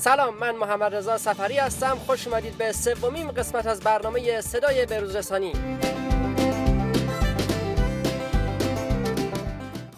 سلام من محمد رضا سفری هستم. خوش اومدید به سومین قسمت از برنامه صدای بروز رسانی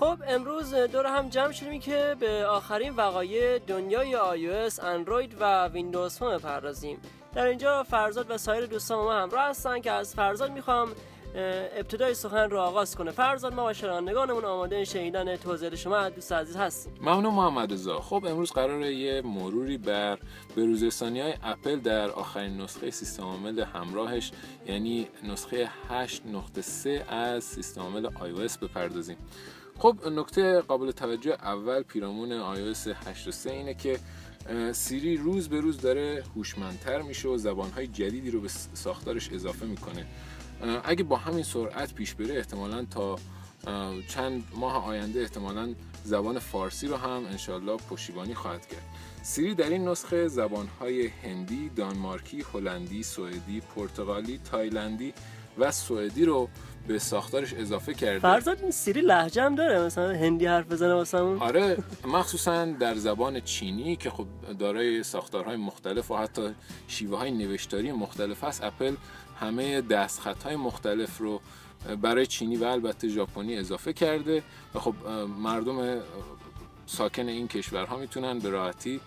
خب امروز دور هم جمع شدیم که به آخرین وقایع دنیای iOS، اندروید و ویندوز فون بپردازیم. در اینجا فرزاد و سایر دوستان ما همراه هستن که از فرزاد می‌خوام ابتدای سخن رو آغاز کنه. فرزاد ما و شنوندگانمون آماده شنیدن توضیح شما دوست عزیز هستیم ممنون محمد رضا. خب امروز قراره یه مروری بر بروزرسانی های اپل در آخرین نسخه سیستم عامل همراهش یعنی نسخه 8.3 از سیستم عامل iOS بپردازیم. خب نکته قابل توجه اول پیرامون iOS 8.3 اینه که سیری روز به روز داره هوشمندتر میشه و زبانهای جدیدی رو به ساختارش اضافه می‌کنه. اگه با همین سرعت پیش بره احتمالا تا چند ماه آینده احتمالا زبان فارسی رو هم انشالله پشتیبانی خواهد کرد. سیری در این نسخه زبانهای هندی، دانمارکی، هلندی، سوئدی، پرتغالی، تایلندی و سوئدی رو به ساختارش اضافه کرده. فرزاد این سیری لهجه هم داره مثلا هندی حرف بزنه واسمون. آره مخصوصا در زبان چینی که خب دارای ساختارهای مختلف و حتی شیوه های نوشتاری مختلف هست اپل همه دستخط های مختلف رو برای چینی و البته ژاپنی اضافه کرده و خب مردم ساکن این کشورها می‌تونن به راحتی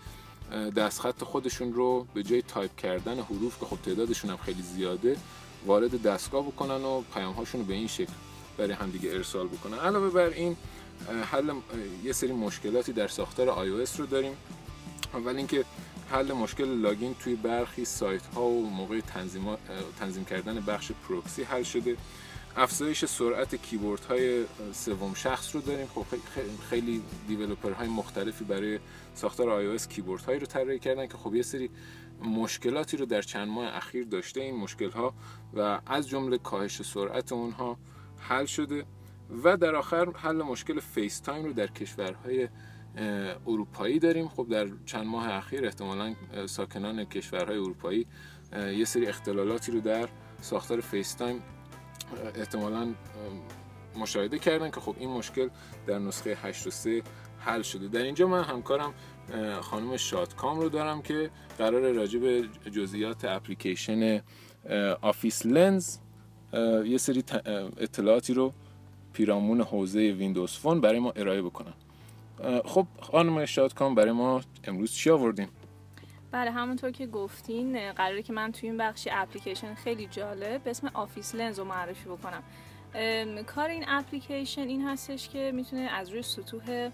دستخط خودشون رو به جای تایپ کردن حروف که خب تعدادشون هم خیلی زیاده وارد دستگاه بکنن و پیام هاشون رو به این شکل برای همدیگه ارسال بکنن. علاوه بر این حل یه سری مشکلاتی در ساختار iOS رو داریم. اول اینکه حل مشکل login توی برخی سایت ها و موقع تنظیم, تنظیم کردن بخش پروکسی حل شده. افزایش سرعت کیبورد های سوم شخص رو داریم. خب خیلی developer های مختلفی برای ساختار iOS کیبورد هایی رو طراحی کردن که خب یه سری مشکلاتی رو در چند ماه اخیر داشته این مشکل ها و از جمله کاهش سرعت اونها حل شده و در آخر حل مشکل FaceTime رو در کشورهای اروپایی داریم. خب در چند ماه اخیر احتمالا ساکنان کشورهای اروپایی یه سری اختلالاتی رو در ساختار FaceTime احتمالا مشاهده کردن که خب این مشکل در نسخه 8 و 3 حل شده در اینجا من همکارم خانم شادکام رو دارم که قرار راجع به جزئیات اپلیکیشن Office Lens یه سری اطلاعاتی رو پیرامون حوزه Windows Phone برای ما ارائه بکنن خب خانم شادکام برای ما امروز چی آوردین؟ بله همونطور که گفتین قراره که من توی این بخشی اپلیکیشن خیلی جالب به اسم Office Lens رو معرفی بکنم. کار این اپلیکیشن این هستش که می‌تونه از روی سطوح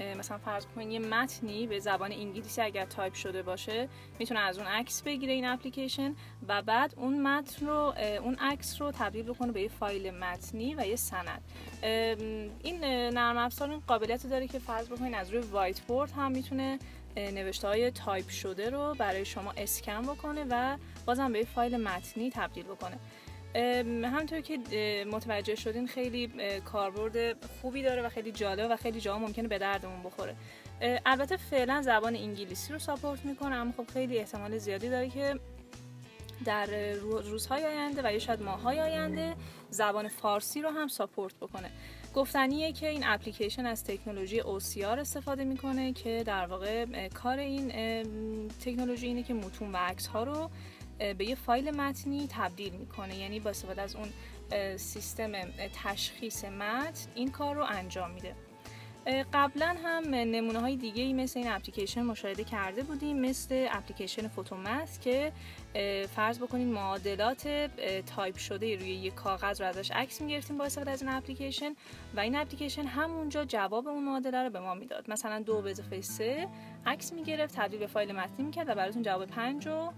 مثلا فرض کنید یه متنی به زبان انگلیسی اگر تایپ شده باشه می‌تونه از اون عکس بگیره این اپلیکیشن و بعد اون متن رو اون عکس رو تبدیل بکنه به یه فایل متنی و یه سند. این نرم افزار این قابلیت داره که فرض بکنید از روی whiteboard هم می‌تونه نوشته های تایپ شده رو برای شما اسکن بکنه و بازم به فایل متنی تبدیل بکنه. همونطور که متوجه شدین خیلی کاربرد خوبی داره و خیلی جالب و خیلی جا ممکنه به دردمون بخوره. البته فعلا زبان انگلیسی رو support می‌کنه اما خب خیلی احتمال زیادی داره که در روزهای آینده و یا شاید ماههای آینده زبان فارسی رو هم ساپورت بکنه. گفتنیه که این اپلیکیشن از تکنولوژی OCR استفاده می‌کنه که در واقع کار این تکنولوژی اینه که متون و عکس ها رو به یه فایل متنی تبدیل می‌کنه. یعنی با استفاده از اون سیستم تشخیص متن این کار رو انجام میده. قبلا هم نمونه های دیگه ای مثل این اپلیکیشن مشاهده کرده بودیم مثل اپلیکیشن فوتومت که فرض بکنید معادلات تایپ شده روی یک کاغذ رو ازش عکس می‌گرفتیم با استفاده از این اپلیکیشن و این اپلیکیشن همونجا جواب اون معادله رو به ما می‌داد. مثلا دو به اضافه سه عکس می‌گرفت تبدیل به فایل متنی می‌کرد و براتون جواب پنج رو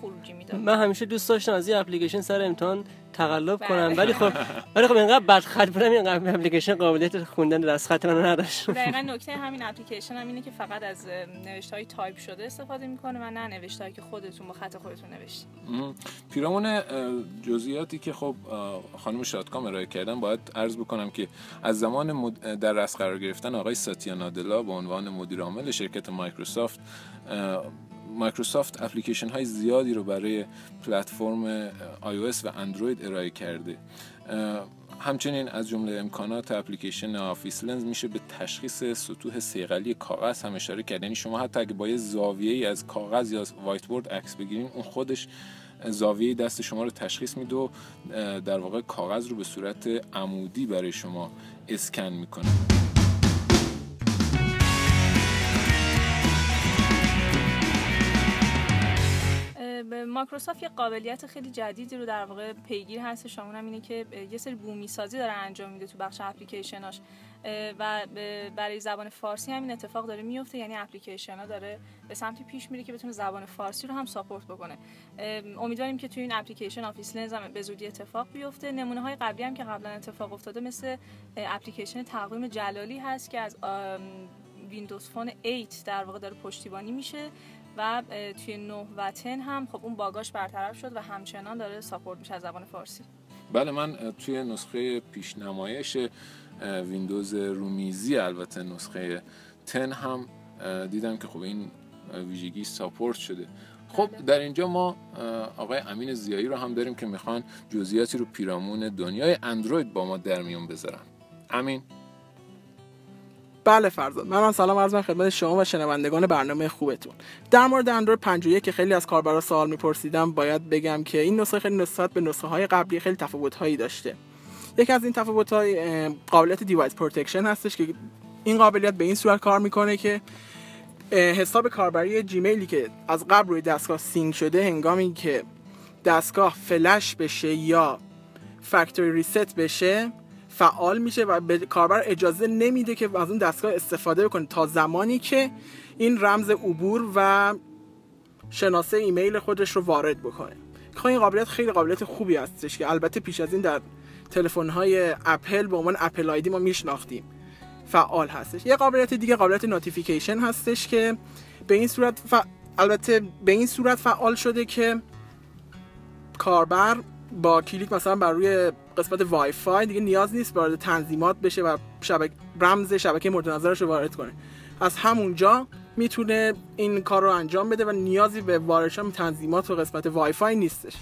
خروجی می‌داد من همیشه دوست داشتم از این اپلیکیشن سر امتحان تقلب کنم ولی خب ولی خب اینقدر بد خط بودم این اپلیکیشن قابلیت خوندن دستخط من نداشت. دقیقاً نکته همین اپلیکیشن هم اینه که فقط از نوشته های تایپ شده استفاده می‌کنه و نه نوشته که خودتون با خط خودتون نوشتید. پیرامون جزئیاتی که خب خانم شادکام ارائه کردن باید عرض بکنم که از زمان در رأس قرار گرفتن آقای ساتیا نادلا به عنوان مدیر عامل شرکت مایکروسافت مایکروسافت اپلیکیشن های زیادی رو برای پلتفرم iOS و اندروید ارائه کرده. همچنین از جمله امکانات اپلیکیشن Office Lens میشه به تشخیص سطوح صیقلی کاغذ. هم اشاره کرد یعنی شما حتی اگه با یه زاویه ای از کاغذ یا whiteboard عکس بگیرین اون خودش زاویه دست شما رو تشخیص میده و در واقع کاغذ رو به صورت عمودی برای شما اسکن می‌کنه. مایکروسافت یه قابلیت خیلی جدیدی رو در واقع پیگیر هست شما اینه که یه سری بومی سازی داره انجام میده تو بخش اپلیکیشناش. و برای زبان فارسی همین اتفاق داره میفته یعنی اپلیکیشن ها داره به سمتی پیش میره که بتونه زبان فارسی رو هم support بکنه. امیدواریم که توی این اپلیکیشن Office Lens هم به زودی اتفاق بیفته. نمونه های قبلی هم که قبلا اتفاق افتاده مثل اپلیکیشن تقویم جلالی هست که از Windows Phone 8 در واقع داره پشتیبانی میشه. و توی 9 و 10 هم خب اون باگاش برطرف شد و همچنان داره support میشه از زبان فارسی. بله من توی نسخه پیشنمایش ویندوز رومیزی البته نسخه 10 هم دیدم که خب این ویژگی ساپورت شده. خب بله. در اینجا ما آقای امین زیایی رو هم داریم که می‌خوان جزئیاتی رو پیرامون دنیای اندروید با ما در میون بذارن. امین. بله فرزاد من هم سلام عرض خدمت شما و شنوندگان برنامه خوبتون. در مورد اندروید 51 که خیلی از کاربرا سوال میپرسیدم باید بگم که این نسخه خیلی نسبت به نسخه های قبلی خیلی تفاوت هایی داشته. یکی از این تفاوت های قابلیت device protection هستش که این قابلیت به این صورت کار می‌کنه که حساب کاربری جیمیلی که از قبل روی دستگاه sync شده هنگامی که دستگاه فلش بشه یا factory reset بشه فعال میشه و به کاربر اجازه نمیده که از اون دستگاه استفاده بکنه. تا زمانی که این رمز عبور و شناسه ایمیل خودش رو وارد بکنه. خب این قابلیت خیلی قابلیت خوبی هستش که البته پیش از این در تلفن های اپل به عنوان Apple ID ما میشناختیم. فعال هستش. یه قابلیت دیگه قابلیت notification هستش که به این صورت البته به این صورت فعال شده که کاربر با کلیک مثلا بر روی قسمت وای فای دیگه نیاز نیست وارد تنظیمات بشه و شبکه رمز شبکه مورد نظرش رو وارد کنه. از همونجا می‌تونه این کار رو انجام بده و نیازی به وارد تنظیمات و قسمت وای فای نیستش.